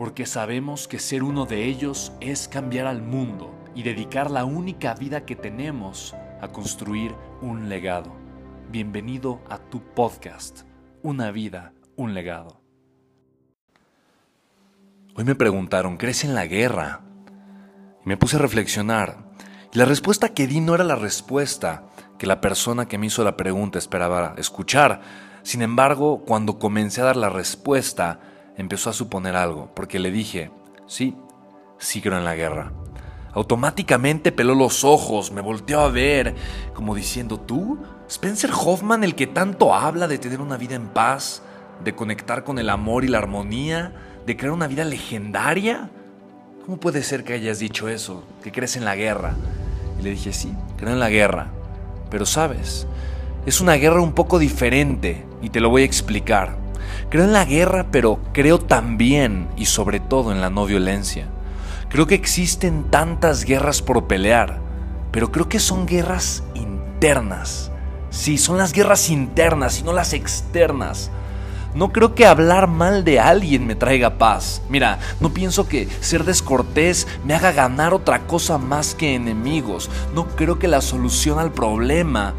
porque sabemos que ser uno de ellos es cambiar al mundo y dedicar la única vida que tenemos a construir un legado. Bienvenido a tu podcast, Una vida, un legado. Hoy me preguntaron, ¿crees en la guerra? Y me puse a reflexionar. Y la respuesta que di no era la respuesta que la persona que me hizo la pregunta esperaba escuchar. Sin embargo, cuando comencé a dar la respuesta, empezó a suponer algo, porque le dije, sí, sí creo en la guerra. Automáticamente peló los ojos, me volteó a ver, como diciendo, ¿tú? Spencer Hoffman, el que tanto habla de tener una vida en paz, de conectar con el amor y la armonía, de crear una vida legendaria. ¿Cómo puede ser que hayas dicho eso, que crees en la guerra? Y le dije, sí, creo en la guerra. Pero sabes, es una guerra un poco diferente y te lo voy a explicar. Creo en la guerra, pero creo también y sobre todo en la no violencia. Creo que existen tantas guerras por pelear, pero creo que son guerras internas. Sí, son las guerras internas y no las externas. No creo que hablar mal de alguien me traiga paz. Mira, no pienso que ser descortés me haga ganar otra cosa más que enemigos. No creo que la solución al problema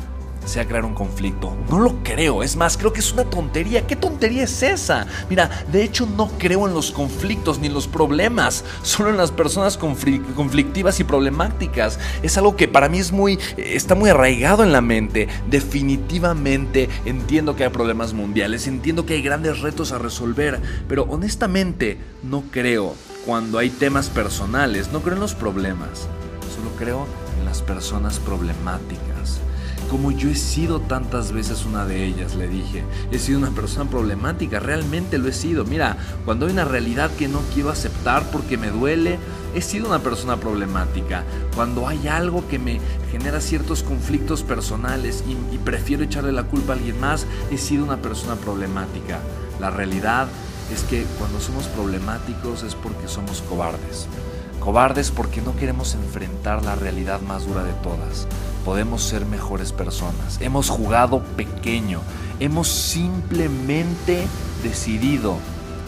sea crear un conflicto. No lo creo, es más, creo que es una tontería. ¿Qué tontería es esa? Mira, de hecho no creo en los conflictos ni en los problemas, solo en las personas conflictivas y problemáticas. Es algo que para mí es muy, está muy arraigado en la mente. Definitivamente entiendo que hay problemas mundiales, entiendo que hay grandes retos a resolver, pero honestamente no creo cuando hay temas personales, no creo en los problemas, solo creo en las personas problemáticas como yo he sido tantas veces una de ellas, le dije. He sido una persona problemática, realmente lo he sido. Mira, cuando hay una realidad que no quiero aceptar porque me duele, he sido una persona problemática. Cuando hay algo que me genera ciertos conflictos personales y, prefiero echarle la culpa a alguien más, he sido una persona problemática. La realidad es que cuando somos problemáticos es porque somos cobardes. Cobardes porque no queremos enfrentar la realidad más dura de todas podemos ser mejores personas. Hemos jugado pequeño, hemos simplemente decidido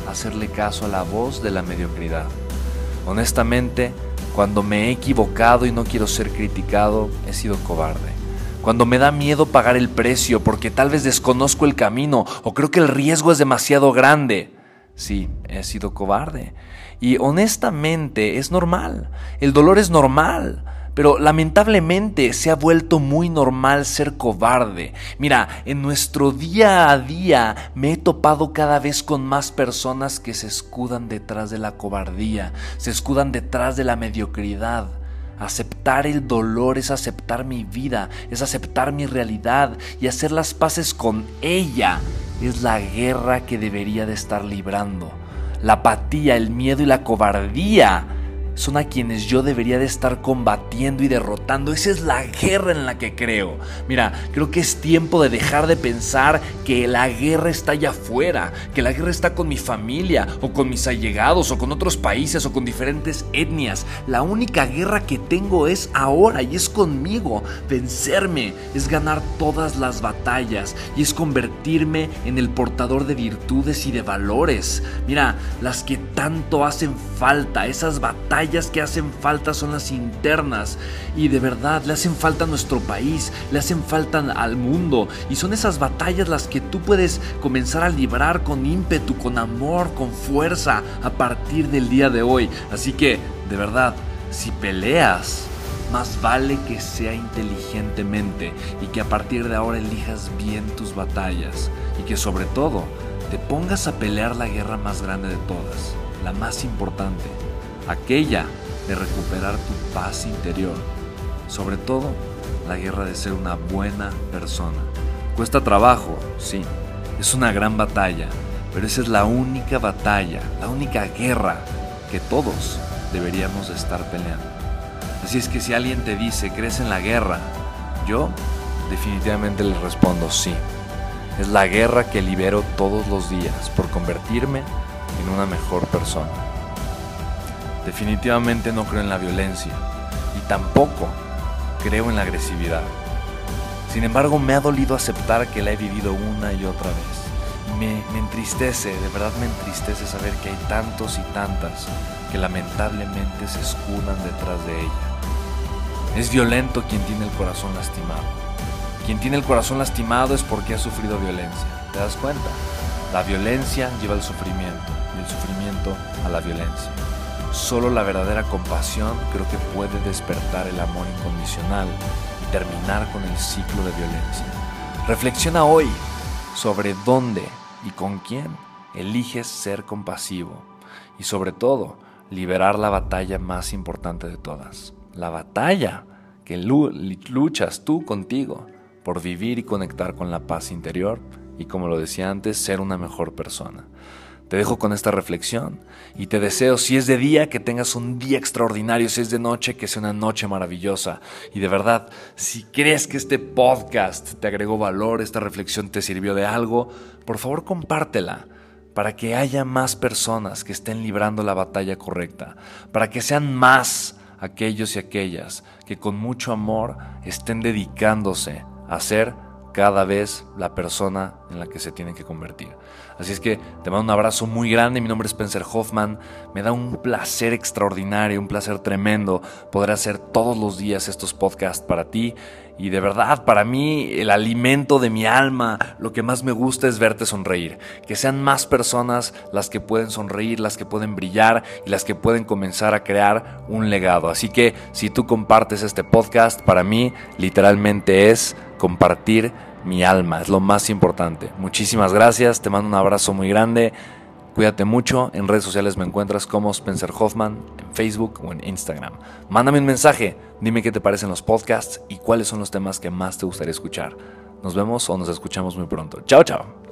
hacerle caso a la voz de la mediocridad. Honestamente, cuando me he equivocado y no quiero ser criticado, he sido cobarde. Cuando me da miedo pagar el precio porque tal vez desconozco el camino o creo que el riesgo es demasiado grande. Sí, he sido cobarde. Y honestamente es normal. El dolor es normal. Pero lamentablemente se ha vuelto muy normal ser cobarde. Mira, en nuestro día a día me he topado cada vez con más personas que se escudan detrás de la cobardía, se escudan detrás de la mediocridad. Aceptar el dolor es aceptar mi vida, es aceptar mi realidad y hacer las paces con ella. Es la guerra que debería de estar librando. La apatía, el miedo y la cobardía son a quienes yo debería de estar combatiendo y derrotando. Esa es la guerra en la que creo. Mira, creo que es tiempo de dejar de pensar que la guerra está allá afuera, que la guerra está con mi familia o con mis allegados o con otros países o con diferentes etnias. La única guerra que tengo es ahora y es conmigo. Vencerme es ganar todas las batallas y es convertirme en el portador de virtudes y de valores. Mira, las que tanto hacen falta, esas batallas que hacen falta son las internas y de verdad le hacen falta a nuestro país, le hacen falta al mundo y son esas batallas las que tú puedes comenzar a librar con ímpetu, con amor, con fuerza a partir del día de hoy. Así que, de verdad, si peleas, Más vale que sea inteligentemente y que a partir de ahora elijas bien tus batallas y que sobre todo te pongas a pelear la guerra más grande de todas, la más importante, aquella de recuperar tu paz interior. Sobre todo, la guerra de ser una buena persona. Cuesta trabajo, sí, es una gran batalla, pero esa es la única batalla, la única guerra que todos deberíamos estar peleando. Así es que si alguien te dice, ¿crees en la guerra? Yo definitivamente le respondo sí. Es la guerra que libero todos los días por convertirme en una mejor persona. Definitivamente no creo en la violencia y tampoco creo en la agresividad. Sin embargo, me ha dolido aceptar que la he vivido una y otra vez. Me, entristece, de verdad me entristece saber que hay tantos y tantas que lamentablemente se escudan detrás de ella. Es violento quien tiene el corazón lastimado. Quien tiene el corazón lastimado es porque ha sufrido violencia. ¿Te das cuenta? La violencia lleva al sufrimiento y el sufrimiento a la violencia. Solo la verdadera compasión creo que puede despertar el amor incondicional y terminar con el ciclo de violencia. Reflexiona hoy sobre dónde y con quién eliges ser compasivo y sobre todo liberar la batalla más importante de todas. La batalla que luchas tú contigo por vivir y conectar con la paz interior y como lo decía antes, ser una mejor persona. Te dejo con esta reflexión y te deseo, si es de día, que tengas un día extraordinario, si es de noche, que sea una noche maravillosa. Y de verdad, si crees que este podcast te agregó valor, esta reflexión te sirvió de algo, por favor compártela para que haya más personas que estén librando la batalla correcta, para que sean más aquellos y aquellas que con mucho amor estén dedicándose a ser cada vez la persona en la que se tienen que convertir. Así es que te mando un abrazo muy grande, mi nombre es Spencer Hoffman, me da un placer extraordinario, un placer tremendo poder hacer todos los días estos podcasts para ti y de verdad para mí el alimento de mi alma, lo que más me gusta es verte sonreír, que sean más personas las que pueden sonreír, las que pueden brillar y las que pueden comenzar a crear un legado. Así que si tú compartes este podcast, para mí literalmente es compartir mi alma, es lo más importante. Muchísimas gracias, te mando un abrazo muy grande. Cuídate mucho, en redes sociales me encuentras como Spencer Hoffman, en Facebook o en Instagram. Mándame un mensaje, dime qué te parecen los podcasts y cuáles son los temas que más te gustaría escuchar. Nos vemos o nos escuchamos muy pronto. Chao, chao.